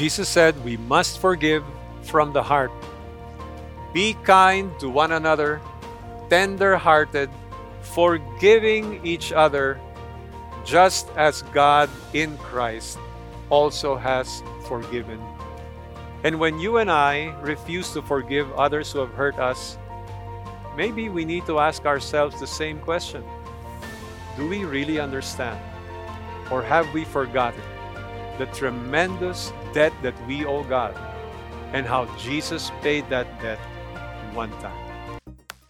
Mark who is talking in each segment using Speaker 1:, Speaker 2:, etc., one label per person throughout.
Speaker 1: Jesus said we must forgive from the heart. Be kind to one another, tender hearted, forgiving each other, just as God in Christ also has forgiven. And when you and I refuse to forgive others who have hurt us, maybe we need to ask ourselves the same question Do we really understand? Or have we forgotten the tremendous debt that we owe God and how Jesus paid that debt one time?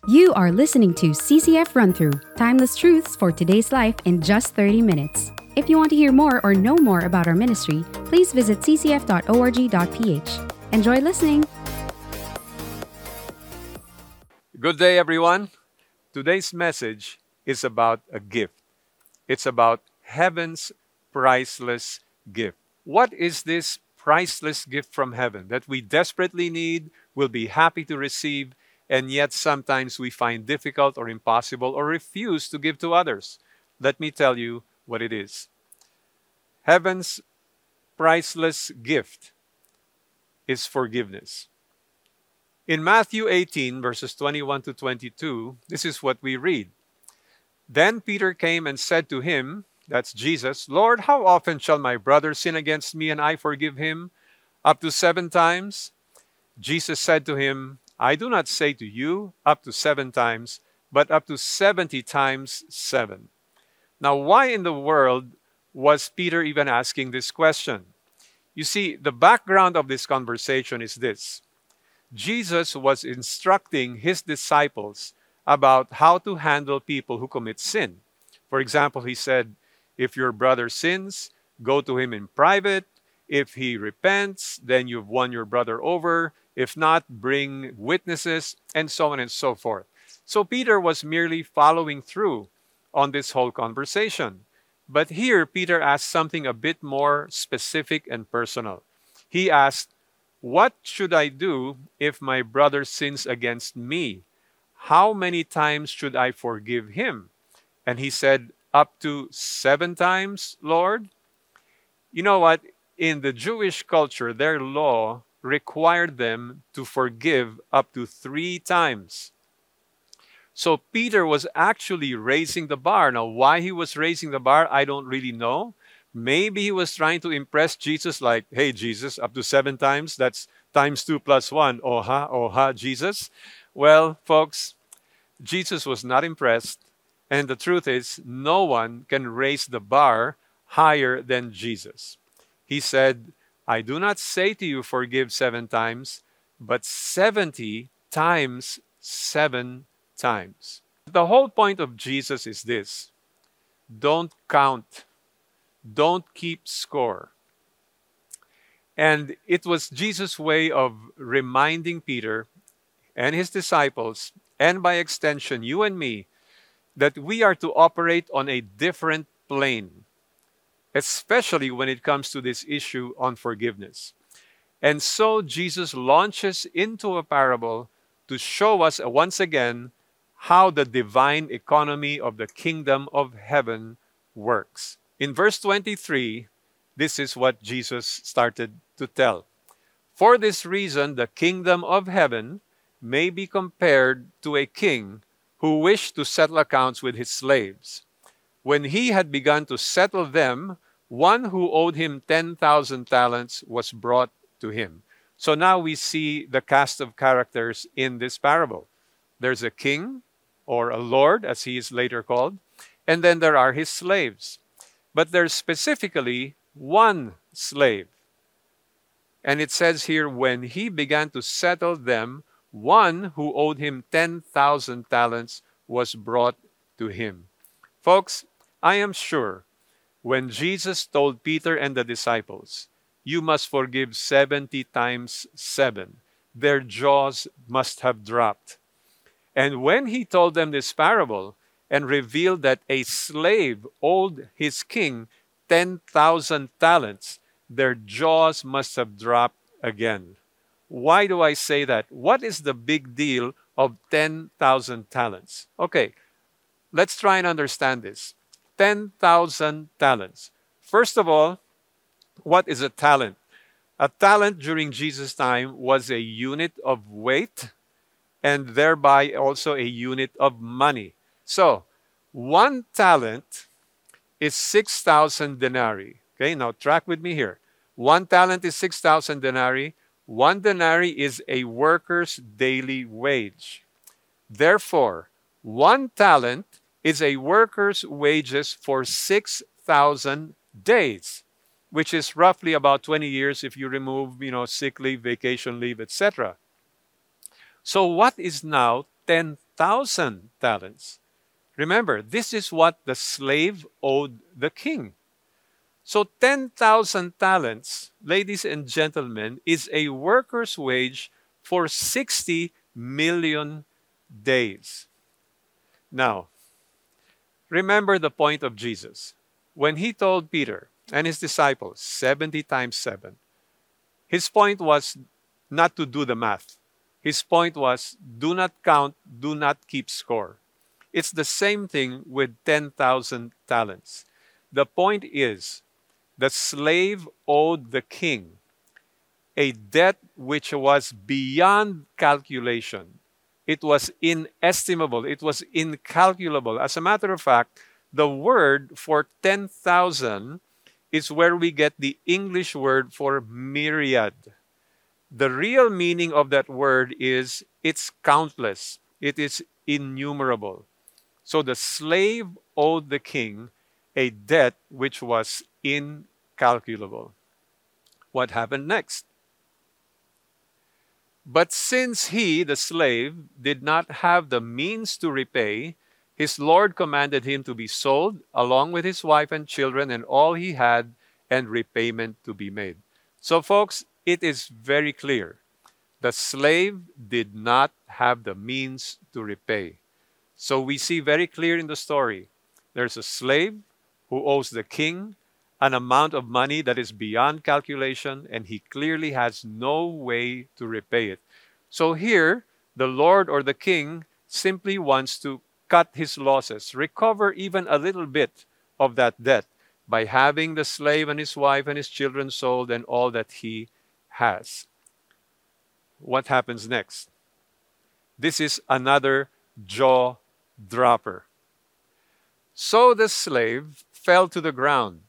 Speaker 2: You are listening to CCF Run Through Timeless Truths for Today's Life in just 30 minutes. If you want to hear more or know more about our ministry, please visit ccf.org.ph. Enjoy listening.
Speaker 1: Good day, everyone. Today's message is about a gift. It's about heaven's priceless gift. What is this priceless gift from heaven that we desperately need, will be happy to receive, and yet sometimes we find difficult or impossible or refuse to give to others? Let me tell you what it is. Heaven's priceless gift is forgiveness. In Matthew 18, verses 21 to 22, this is what we read. Then Peter came and said to him, that's Jesus, Lord, how often shall my brother sin against me and I forgive him? Up to seven times? Jesus said to him, I do not say to you up to seven times, but up to 70 times seven. Now, why in the world was Peter even asking this question? You see, the background of this conversation is this Jesus was instructing his disciples about how to handle people who commit sin. For example, he said, If your brother sins, go to him in private. If he repents, then you've won your brother over. If not, bring witnesses, and so on and so forth. So Peter was merely following through on this whole conversation. But here, Peter asked something a bit more specific and personal. He asked, What should I do if my brother sins against me? How many times should I forgive him? And he said, Up to seven times, Lord? You know what? In the Jewish culture, their law required them to forgive up to three times. So Peter was actually raising the bar. Now, why he was raising the bar, I don't really know. Maybe he was trying to impress Jesus, like, hey, Jesus, up to seven times, that's times two plus one. Oh, ha, oh, ha, Jesus. Well, folks, Jesus was not impressed. And the truth is, no one can raise the bar higher than Jesus. He said, I do not say to you, forgive seven times, but 70 times seven times. The whole point of Jesus is this don't count, don't keep score. And it was Jesus' way of reminding Peter and his disciples, and by extension, you and me, that we are to operate on a different plane, especially when it comes to this issue on forgiveness. And so Jesus launches into a parable to show us once again how the divine economy of the kingdom of heaven works. In verse 23, this is what Jesus started to tell. For this reason, the kingdom of heaven may be compared to a king who wished to settle accounts with his slaves. When he had begun to settle them, one who owed him 10,000 talents was brought to him. So now we see the cast of characters in this parable. There's a king, or a lord, as he is later called, and then there are his slaves. But there's specifically one slave. And it says here, when he began to settle them, one who owed him 10,000 talents was brought to him. Folks, I am sure when Jesus told Peter and the disciples, You must forgive 70 times 7, their jaws must have dropped. And when he told them this parable and revealed that a slave owed his king 10,000 talents, their jaws must have dropped again. Why do I say that? What is the big deal of 10,000 talents? Okay, let's try and understand this. 10,000 talents. First of all, what is a talent? A talent during Jesus' time was a unit of weight and thereby also a unit of money. So, one talent is 6,000 denarii. Okay, now track with me here. One talent is 6,000 denarii. One denarii is a worker's daily wage. Therefore, one talent is a worker's wages for 6,000 days, which is roughly about 20 years if you remove, you know, sick leave, vacation leave, etc. So what is now 10,000 talents? Remember, this is what the slave owed the king. So 10,000 talents, ladies and gentlemen, is a worker's wage for 60 million days. Now, remember the point of Jesus. When he told Peter and his disciples 70 times 7, his point was not to do the math. His point was do not count, do not keep score. It's the same thing with 10,000 talents. The point is the slave owed the king a debt which was beyond calculation. It was inestimable, it was incalculable. As a matter of fact, the word for 10,000 is where we get the English word for myriad. The real meaning of that word is it's countless, it is innumerable. So the slave owed the king a debt which was incalculable. What happened next? But since he, the slave, did not have the means to repay, his Lord commanded him to be sold along with his wife and children and all he had, and repayment to be made. So, folks, it is very clear. The slave did not have the means to repay. So, we see very clear in the story there's a slave who owes the king an amount of money that is beyond calculation, and he clearly has no way to repay it. So, here, the Lord or the king simply wants to cut his losses, recover even a little bit of that debt by having the slave and his wife and his children sold and all that he has. What happens next? This is another jaw dropper. So the slave fell to the ground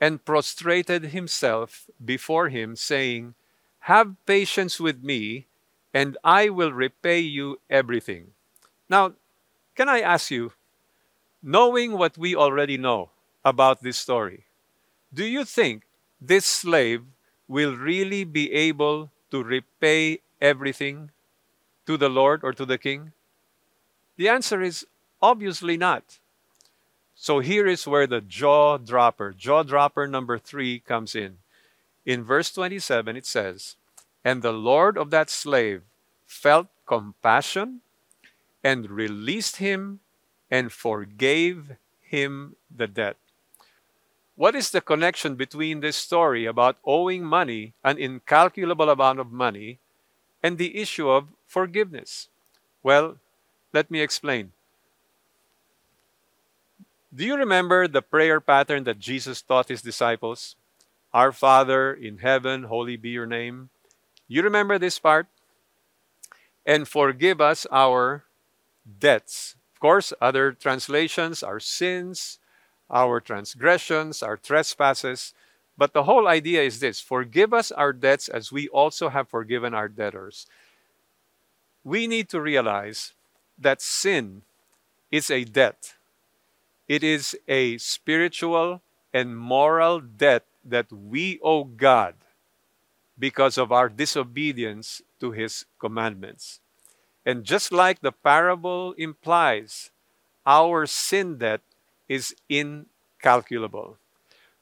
Speaker 1: and prostrated himself before him, saying, Have patience with me, and I will repay you everything. Now, can I ask you, knowing what we already know about this story, do you think this slave will really be able to repay everything to the Lord or to the king? The answer is obviously not. So here is where the jaw dropper, jaw dropper number three, comes in. In verse 27, it says, And the Lord of that slave felt compassion and released him and forgave him the debt. What is the connection between this story about owing money, an incalculable amount of money, and the issue of forgiveness? Well, let me explain. Do you remember the prayer pattern that Jesus taught his disciples? Our Father in heaven, holy be your name. You remember this part? And forgive us our debts. Of course, other translations are sins, our transgressions, our trespasses. But the whole idea is this forgive us our debts as we also have forgiven our debtors. We need to realize that sin is a debt, it is a spiritual and moral debt that we owe God because of our disobedience to His commandments. And just like the parable implies, our sin debt is incalculable.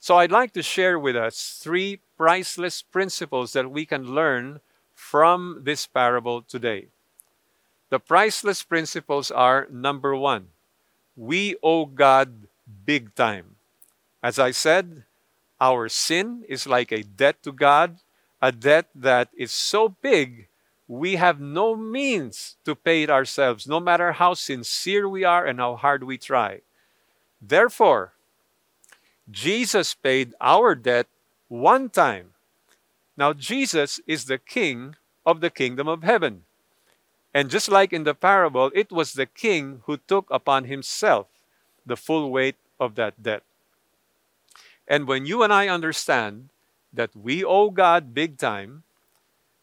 Speaker 1: So I'd like to share with us three priceless principles that we can learn from this parable today. The priceless principles are number one, we owe God big time. As I said, our sin is like a debt to God, a debt that is so big we have no means to pay it ourselves, no matter how sincere we are and how hard we try. Therefore, Jesus paid our debt one time, Now, Jesus is the king of the kingdom of heaven. And just like in the parable, it was the king who took upon himself the full weight of that debt. And when you and I understand that we owe God big time,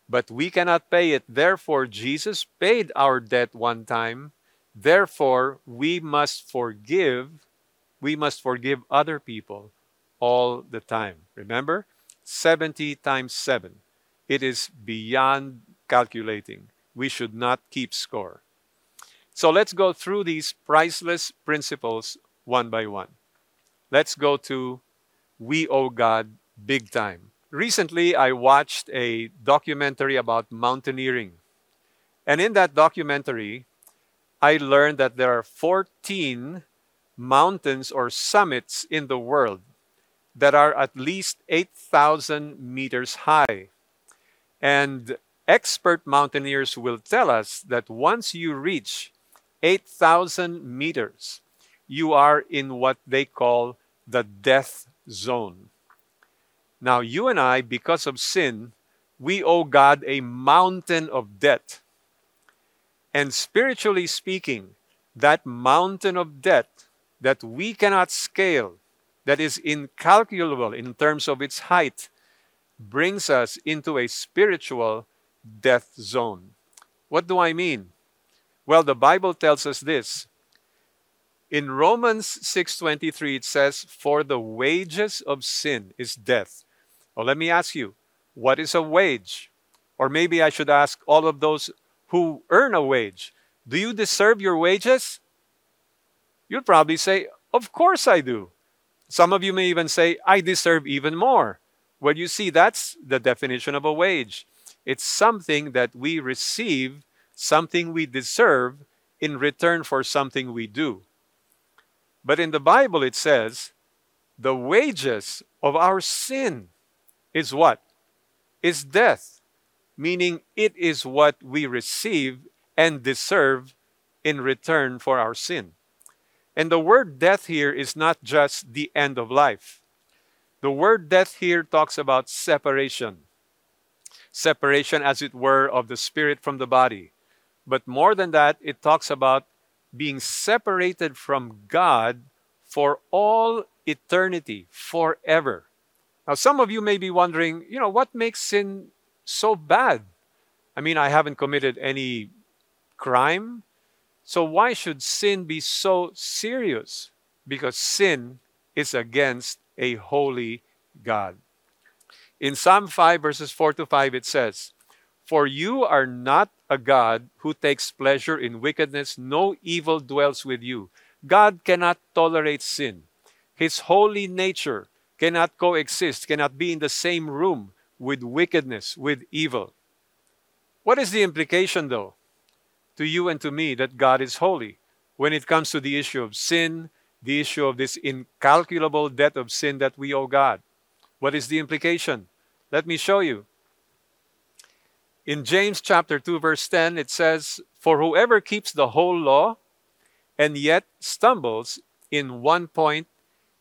Speaker 1: but we cannot pay it, therefore Jesus paid our debt one time, therefore we must forgive, we must forgive other people all the time. Remember? 70 times 7. It is beyond calculating. We should not keep score. So let's go through these priceless principles one by one. Let's go to We Owe God Big Time. Recently, I watched a documentary about mountaineering. And in that documentary, I learned that there are 14 mountains or summits in the world that are at least 8,000 meters high. And expert mountaineers will tell us that once you reach 8,000 meters, you are in what they call the death zone. Now, you and I, because of sin, we owe God a mountain of debt. And spiritually speaking, that mountain of debt that we cannot scale, that is incalculable in terms of its height, brings us into a spiritual death zone. What do I mean? Well, the Bible tells us this. In Romans 6:23 it says for the wages of sin is death. Well, let me ask you, what is a wage? Or maybe I should ask all of those who earn a wage, do you deserve your wages? You'd probably say, Of course I do. Some of you may even say, I deserve even more. Well, you see, that's the definition of a wage. It's something that we receive, something we deserve in return for something we do. But in the Bible, it says, the wages of our sin is what? Is death, meaning it is what we receive and deserve in return for our sin. And the word death here is not just the end of life. The word death here talks about separation. Separation, as it were, of the spirit from the body. But more than that, it talks about being separated from God for all eternity, forever. Now, some of you may be wondering, you know, what makes sin so bad? I mean, I haven't committed any crime. So, why should sin be so serious? Because sin is against a holy God. In Psalm 5, verses 4 to 5, it says, For you are not a God who takes pleasure in wickedness, no evil dwells with you. God cannot tolerate sin. His holy nature cannot coexist, cannot be in the same room with wickedness, with evil. What is the implication, though, to you and to me that God is holy when it comes to the issue of sin, the issue of this incalculable debt of sin that we owe God? What is the implication? Let me show you. In James chapter 2 verse 10 it says, "For whoever keeps the whole law and yet stumbles in one point,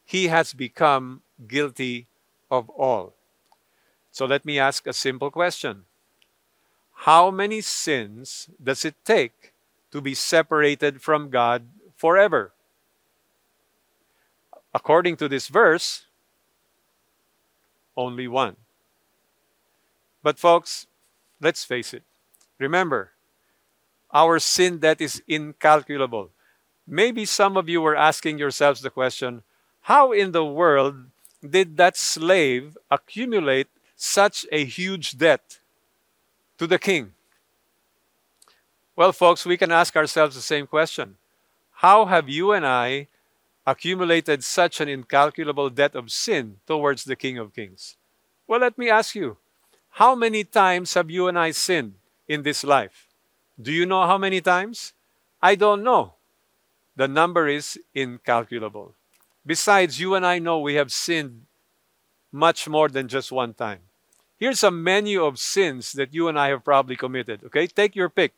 Speaker 1: he has become guilty of all. So let me ask a simple question How many sins does it take to be separated from God forever? According to this verse, only one. But, folks, let's face it. Remember, our sin debt is incalculable. Maybe some of you were asking yourselves the question how in the world did that slave accumulate such a huge debt to the king? Well, folks, we can ask ourselves the same question. How have you and I accumulated such an incalculable debt of sin towards the King of Kings? Well, let me ask you how many times have you and I sinned in this life? Do you know how many times? I don't know. The number is incalculable. Besides, you and I know we have sinned much more than just one time. Here's a menu of sins that you and I have probably committed. Okay, take your pick.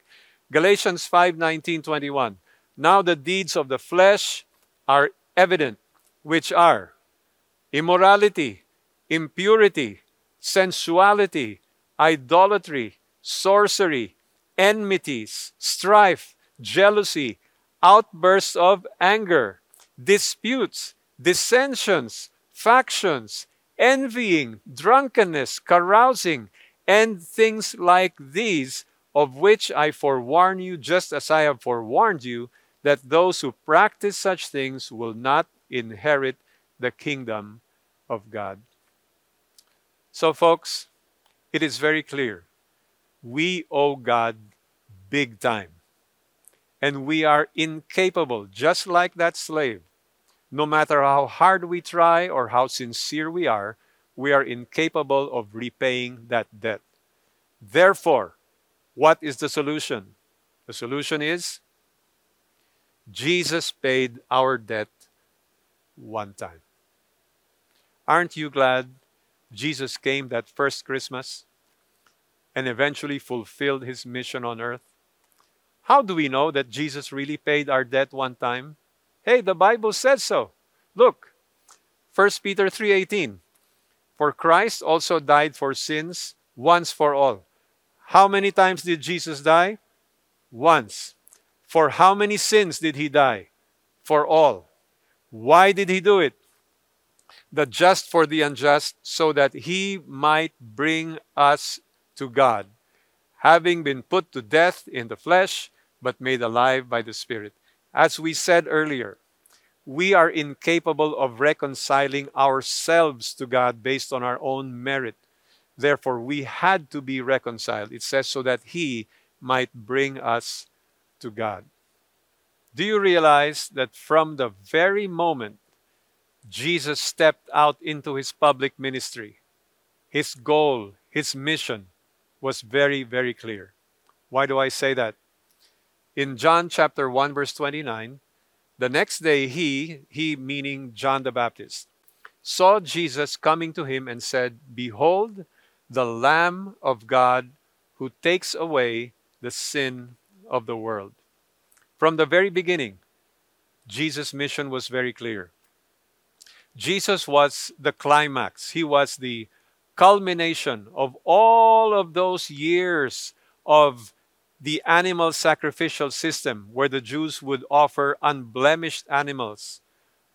Speaker 1: Galatians 5 19, 21. Now the deeds of the flesh are evident, which are immorality, impurity, sensuality, idolatry, sorcery, enmities, strife, jealousy, outbursts of anger, disputes, dissensions, factions, envying, drunkenness, carousing, and things like these, of which I forewarn you, just as I have forewarned you, that those who practice such things will not inherit the kingdom of God. So, folks, it is very clear. We owe God big time. And we are incapable, just like that slave. No matter how hard we try or how sincere we are, we are incapable of repaying that debt. Therefore, what is the solution? The solution is Jesus paid our debt one time. Aren't you glad Jesus came that first Christmas and eventually fulfilled his mission on earth? How do we know that Jesus really paid our debt one time? Hey, the Bible says so. Look, 1 Peter 3:18. For Christ also died for sins once for all. How many times did Jesus die? Once. For how many sins did he die? For all. Why did he do it? The just for the unjust, so that he might bring us to God, having been put to death in the flesh, but made alive by the Spirit. As we said earlier, we are incapable of reconciling ourselves to God based on our own merit. Therefore, we had to be reconciled. It says so that He might bring us to God. Do you realize that from the very moment Jesus stepped out into his public ministry, his goal, his mission was very, very clear. Why do I say that? In John chapter 1, verse 29, the next day he, he meaning John the Baptist, saw Jesus coming to him and said, Behold, the Lamb of God who takes away the sin of the world. From the very beginning, Jesus' mission was very clear. Jesus was the climax, he was the culmination of all of those years of the animal sacrificial system where the Jews would offer unblemished animals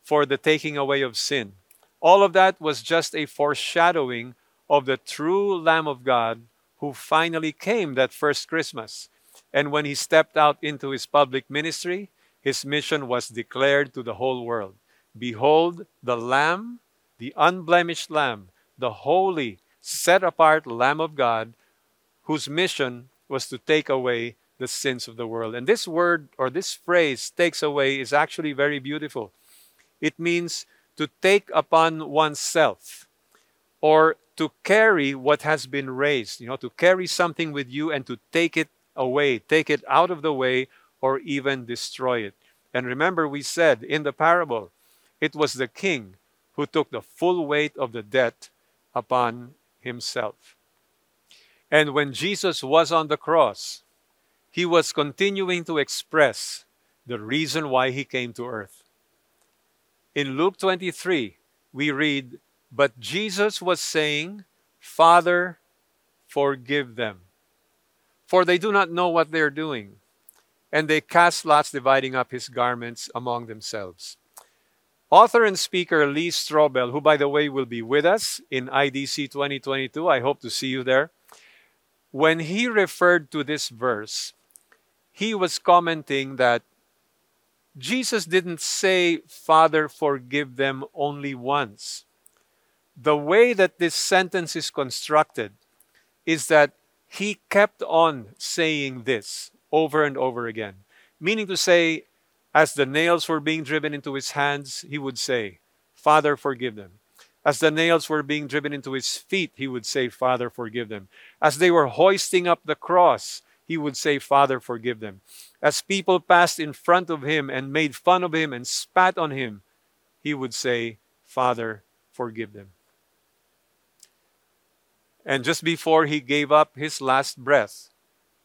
Speaker 1: for the taking away of sin. All of that was just a foreshadowing of the true Lamb of God who finally came that first Christmas. And when he stepped out into his public ministry, his mission was declared to the whole world Behold, the Lamb, the unblemished Lamb, the holy, set apart Lamb of God, whose mission was to take away the sins of the world. And this word or this phrase, takes away, is actually very beautiful. It means to take upon oneself or to carry what has been raised, you know, to carry something with you and to take it away, take it out of the way, or even destroy it. And remember, we said in the parable, it was the king who took the full weight of the debt upon himself. And when Jesus was on the cross, he was continuing to express the reason why he came to earth. In Luke 23, we read, But Jesus was saying, Father, forgive them, for they do not know what they are doing. And they cast lots, dividing up his garments among themselves. Author and speaker Lee Strobel, who, by the way, will be with us in IDC 2022, I hope to see you there. When he referred to this verse, he was commenting that Jesus didn't say, Father, forgive them only once. The way that this sentence is constructed is that he kept on saying this over and over again, meaning to say, as the nails were being driven into his hands, he would say, Father, forgive them. As the nails were being driven into his feet, he would say, Father, forgive them. As they were hoisting up the cross, he would say, Father, forgive them. As people passed in front of him and made fun of him and spat on him, he would say, Father, forgive them. And just before he gave up his last breath,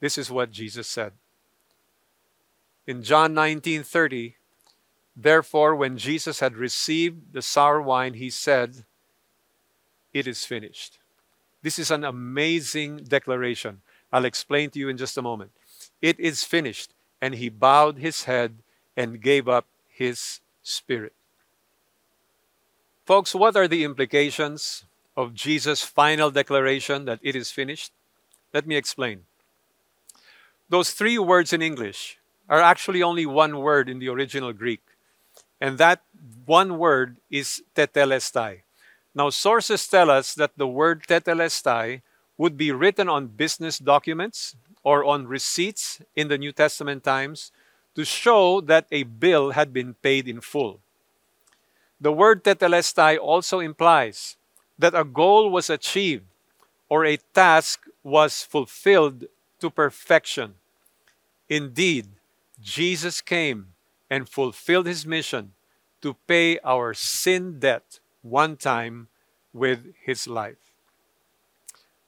Speaker 1: this is what Jesus said in John 19:30, therefore when Jesus had received the sour wine, he said, "It is finished." This is an amazing declaration. I'll explain to you in just a moment. It is finished. And he bowed his head and gave up his spirit. Folks, what are the implications of Jesus' final declaration that it is finished? Let me explain. Those three words in English are actually only one word in the original Greek. And that one word is tetelestai. Now, sources tell us that the word tetelestai would be written on business documents or on receipts in the New Testament times to show that a bill had been paid in full. The word tetelestai also implies that a goal was achieved or a task was fulfilled to perfection. Indeed, Jesus came and fulfilled his mission to pay our sin debt one time with his life.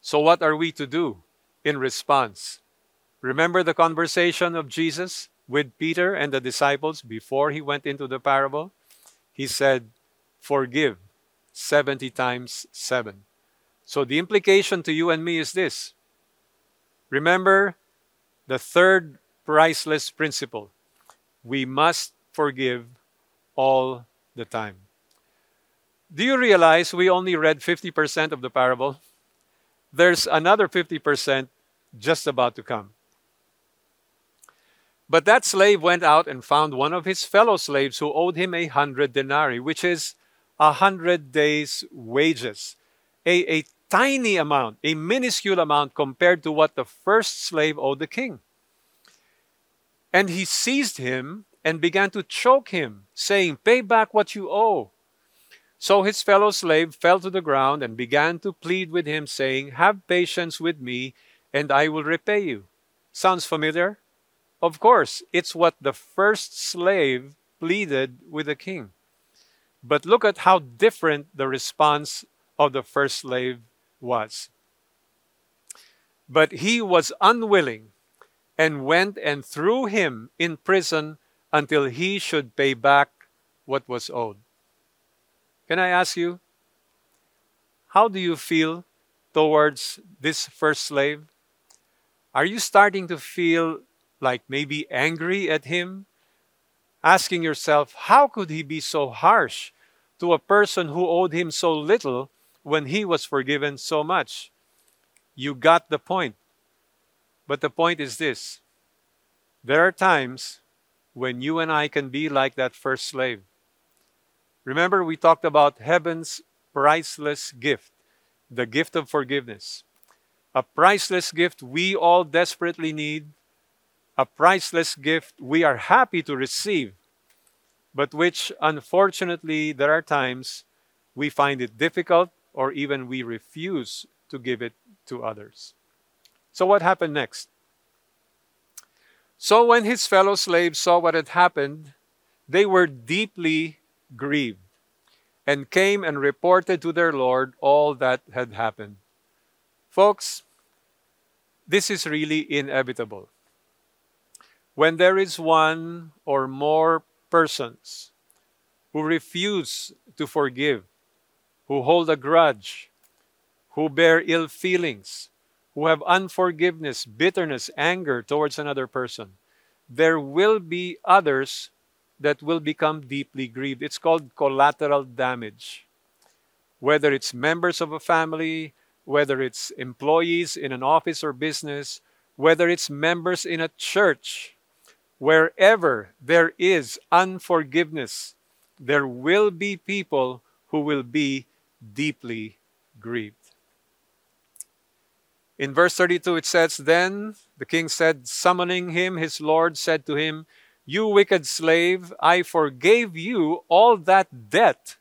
Speaker 1: So, what are we to do in response? Remember the conversation of Jesus with Peter and the disciples before he went into the parable? He said, Forgive 70 times 7. So, the implication to you and me is this remember the third priceless principle we must forgive all the time. Do you realize we only read 50% of the parable? There's another 50% just about to come. But that slave went out and found one of his fellow slaves who owed him a hundred denarii, which is a hundred days' wages. A, a tiny amount, a minuscule amount compared to what the first slave owed the king. And he seized him and began to choke him, saying, Pay back what you owe. So his fellow slave fell to the ground and began to plead with him, saying, Have patience with me, and I will repay you. Sounds familiar? Of course, it's what the first slave pleaded with the king. But look at how different the response of the first slave was. But he was unwilling and went and threw him in prison until he should pay back what was owed. Can I ask you, how do you feel towards this first slave? Are you starting to feel like maybe angry at him? Asking yourself, how could he be so harsh to a person who owed him so little when he was forgiven so much? You got the point. But the point is this there are times when you and I can be like that first slave. Remember, we talked about heaven's priceless gift, the gift of forgiveness. A priceless gift we all desperately need, a priceless gift we are happy to receive, but which unfortunately there are times we find it difficult or even we refuse to give it to others. So, what happened next? So, when his fellow slaves saw what had happened, they were deeply grieved and came and reported to their Lord all that had happened. Folks, this is really inevitable. When there is one or more persons who refuse to forgive, who hold a grudge, who bear ill feelings, who have unforgiveness, bitterness, anger towards another person, there will be others that will become deeply grieved. It's called collateral damage. Whether it's members of a family, whether it's employees in an office or business, whether it's members in a church, wherever there is unforgiveness, there will be people who will be deeply grieved. In verse 32, it says, Then the king said, summoning him, his lord said to him, you wicked slave, I forgave you all that debt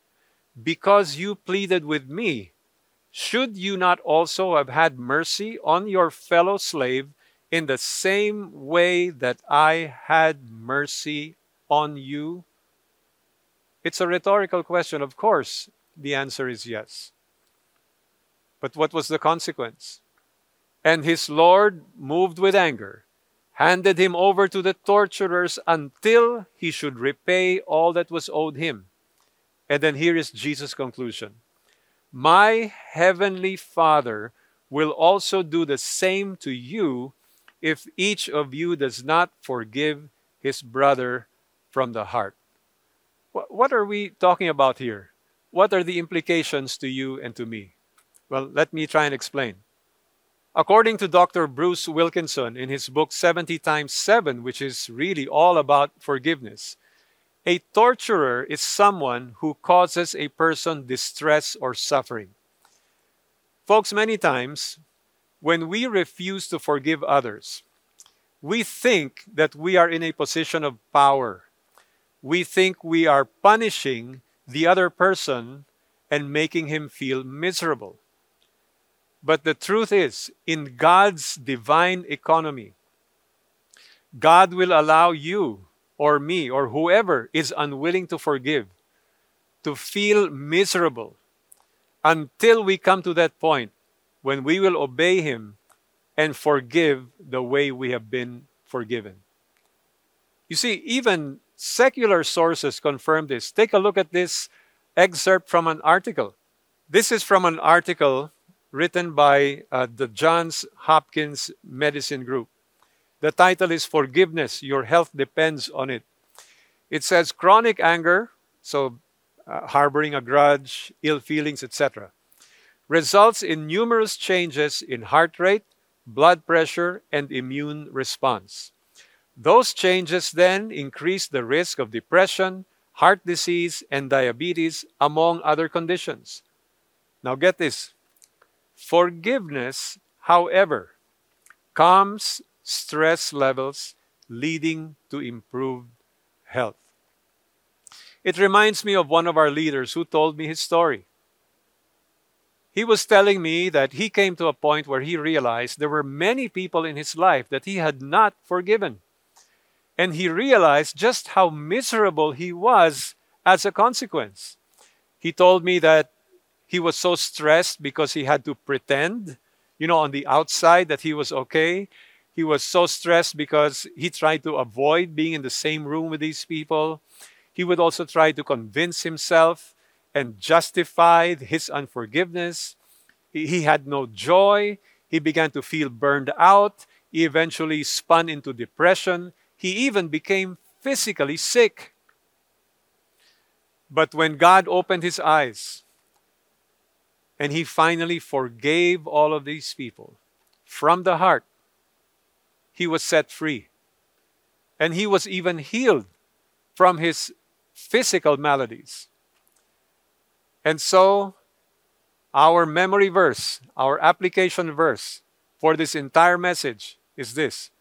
Speaker 1: because you pleaded with me. Should you not also have had mercy on your fellow slave in the same way that I had mercy on you? It's a rhetorical question. Of course, the answer is yes. But what was the consequence? And his Lord, moved with anger, handed him over to the torturers until he should repay all that was owed him. And then here is Jesus' conclusion My heavenly Father will also do the same to you if each of you does not forgive his brother from the heart. What are we talking about here? What are the implications to you and to me? Well, let me try and explain. According to Dr. Bruce Wilkinson in his book 70 times 7, which is really all about forgiveness, a torturer is someone who causes a person distress or suffering. Folks, many times when we refuse to forgive others, we think that we are in a position of power. We think we are punishing the other person and making him feel miserable. But the truth is, in God's divine economy, God will allow you or me or whoever is unwilling to forgive to feel miserable until we come to that point when we will obey Him and forgive the way we have been forgiven. You see, even secular sources confirm this. Take a look at this excerpt from an article. This is from an article written by uh, the Johns Hopkins Medicine Group. The title is Forgiveness Your Health Depends on It. It says chronic anger, so uh, harboring a grudge, ill feelings, etc., results in numerous changes in heart rate, blood pressure, and immune response. Those changes then increase the risk of depression, heart disease, and diabetes, among other conditions. Now, get this forgiveness, however, calms stress levels, leading to improved health. It reminds me of one of our leaders who told me his story. He was telling me that he came to a point where he realized there were many people in his life that he had not forgiven. And he realized just how miserable he was as a consequence. He told me that he was so stressed because he had to pretend, you know, on the outside that he was okay. He was so stressed because he tried to avoid being in the same room with these people. He would also try to convince himself and justify his unforgiveness. He had no joy. He began to feel burned out. He eventually spun into depression. He even became physically sick. But when God opened his eyes and he finally forgave all of these people from the heart, he was set free. And he was even healed from his physical maladies. And so, our memory verse, our application verse for this entire message is this.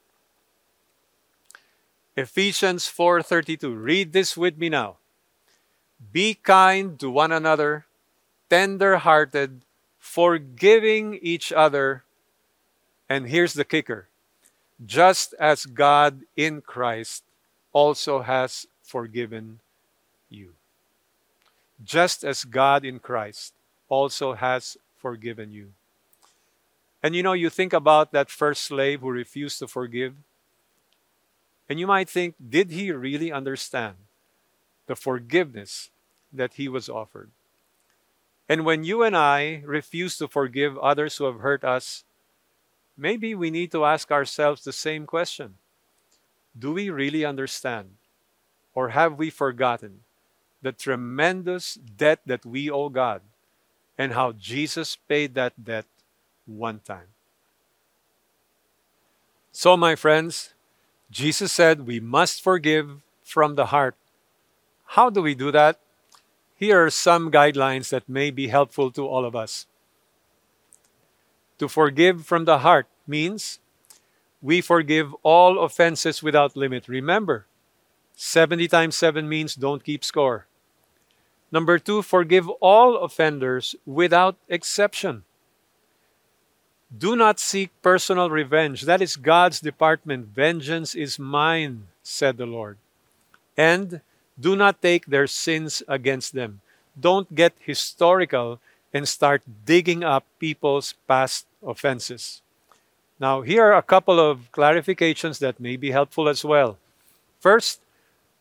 Speaker 1: Ephesians 4:32. Read this with me now. Be kind to one another, tender-hearted, forgiving each other, and here's the kicker just as God in Christ also has forgiven you. Just as God in Christ also has forgiven you. And you know, you think about that first slave who refused to forgive, and you might think, did he really understand the forgiveness that he was offered? And when you and I refuse to forgive others who have hurt us, maybe we need to ask ourselves the same question Do we really understand? Or have we forgotten the tremendous debt that we owe God and how Jesus paid that debt one time? So, my friends, Jesus said we must forgive from the heart. How do we do that? Here are some guidelines that may be helpful to all of us. To forgive from the heart means we forgive all offenses without limit. Remember, 70 times 7 means don't keep score. Number two, forgive all offenders without exception. Do not seek personal revenge. That is God's department. Vengeance is mine, said the Lord. And do not take their sins against them. Don't get historical and start digging up people's past offenses. Now, here are a couple of clarifications that may be helpful as well. First,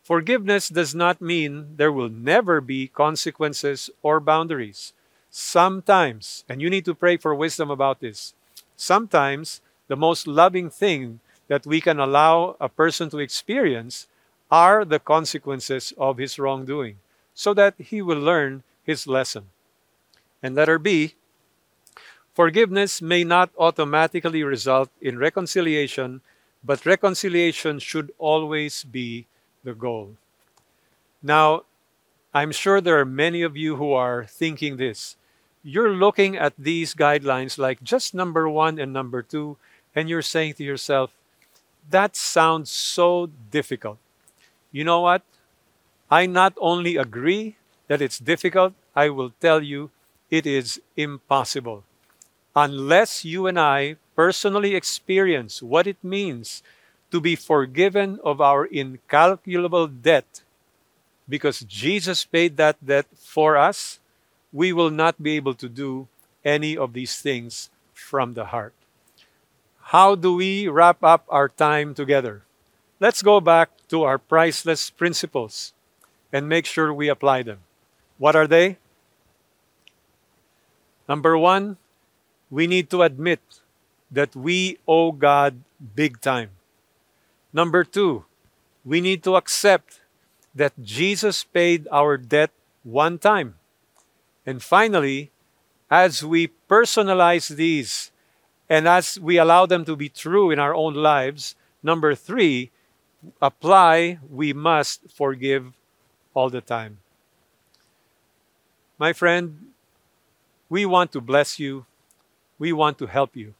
Speaker 1: forgiveness does not mean there will never be consequences or boundaries. Sometimes, and you need to pray for wisdom about this, Sometimes the most loving thing that we can allow a person to experience are the consequences of his wrongdoing so that he will learn his lesson. And letter B, forgiveness may not automatically result in reconciliation, but reconciliation should always be the goal. Now, I'm sure there are many of you who are thinking this. You're looking at these guidelines like just number one and number two, and you're saying to yourself, that sounds so difficult. You know what? I not only agree that it's difficult, I will tell you it is impossible. Unless you and I personally experience what it means to be forgiven of our incalculable debt because Jesus paid that debt for us, we will not be able to do any of these things from the heart. How do we wrap up our time together? Let's go back to our priceless principles and make sure we apply them. What are they? Number one, we need to admit that we owe God big time. Number two, we need to accept that Jesus paid our debt one time. And finally, as we personalize these and as we allow them to be true in our own lives, number three, apply, we must forgive all the time. My friend, we want to bless you. We want to help you.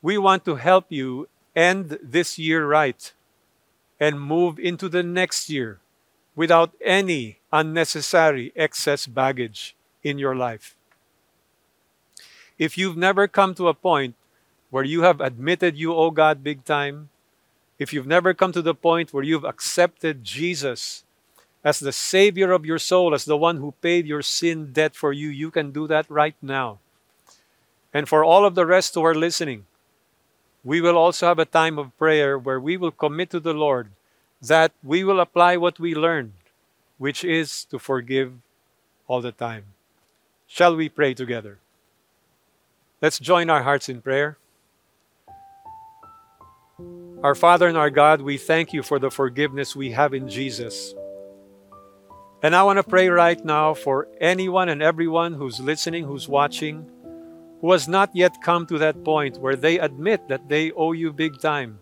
Speaker 1: We want to help you end this year right and move into the next year without any unnecessary excess baggage in your life. If you've never come to a point where you have admitted you owe God big time, if you've never come to the point where you've accepted Jesus as the Savior of your soul, as the one who paid your sin debt for you, you can do that right now. And for all of the rest who are listening, we will also have a time of prayer where we will commit to the Lord that we will apply what we learned, which is to forgive all the time. Shall we pray together? Let's join our hearts in prayer. Our Father and our God, we thank you for the forgiveness we have in Jesus. And I want to pray right now for anyone and everyone who's listening, who's watching, who has not yet come to that point where they admit that they owe you big time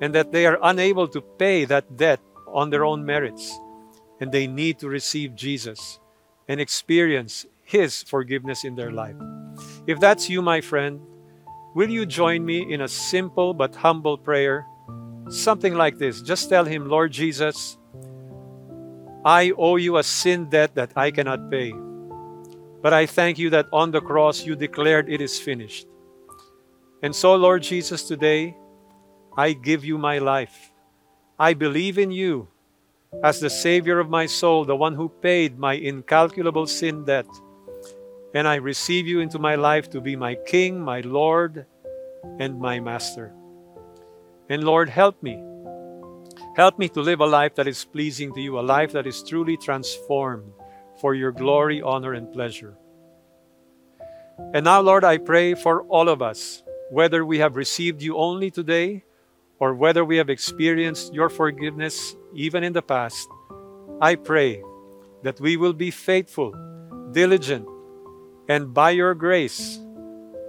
Speaker 1: and that they are unable to pay that debt on their own merits. And they need to receive Jesus and experience His forgiveness in their life. If that's you, my friend, will you join me in a simple but humble prayer? Something like this. Just tell Him, Lord Jesus, I owe you a sin debt that I cannot pay. But I thank you that on the cross you declared it is finished. And so, Lord Jesus, today I give you my life. I believe in you as the Savior of my soul, the one who paid my incalculable sin debt. And I receive you into my life to be my King, my Lord, and my Master. And Lord, help me Help me to live a life that is pleasing to you, a life that is truly transformed for your glory, honor, and pleasure. And now, Lord, I pray for all of us, whether we have received you only today or whether we have experienced your forgiveness even in the past, I pray that we will be faithful, diligent, and by your grace,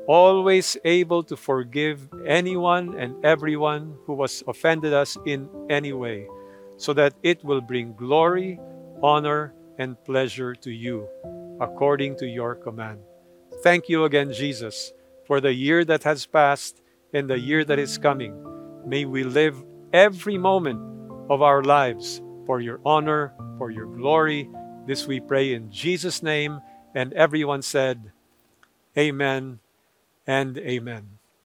Speaker 1: always able to forgive anyone and everyone who has offended us in any way, so that it will bring glory, honor, and pleasure to you, according to your command. Thank you again, Jesus, for the year that has passed and the year that is coming. May we live every moment of our lives for your honor, for your glory. This we pray in Jesus' name. And everyone said, Amen and amen.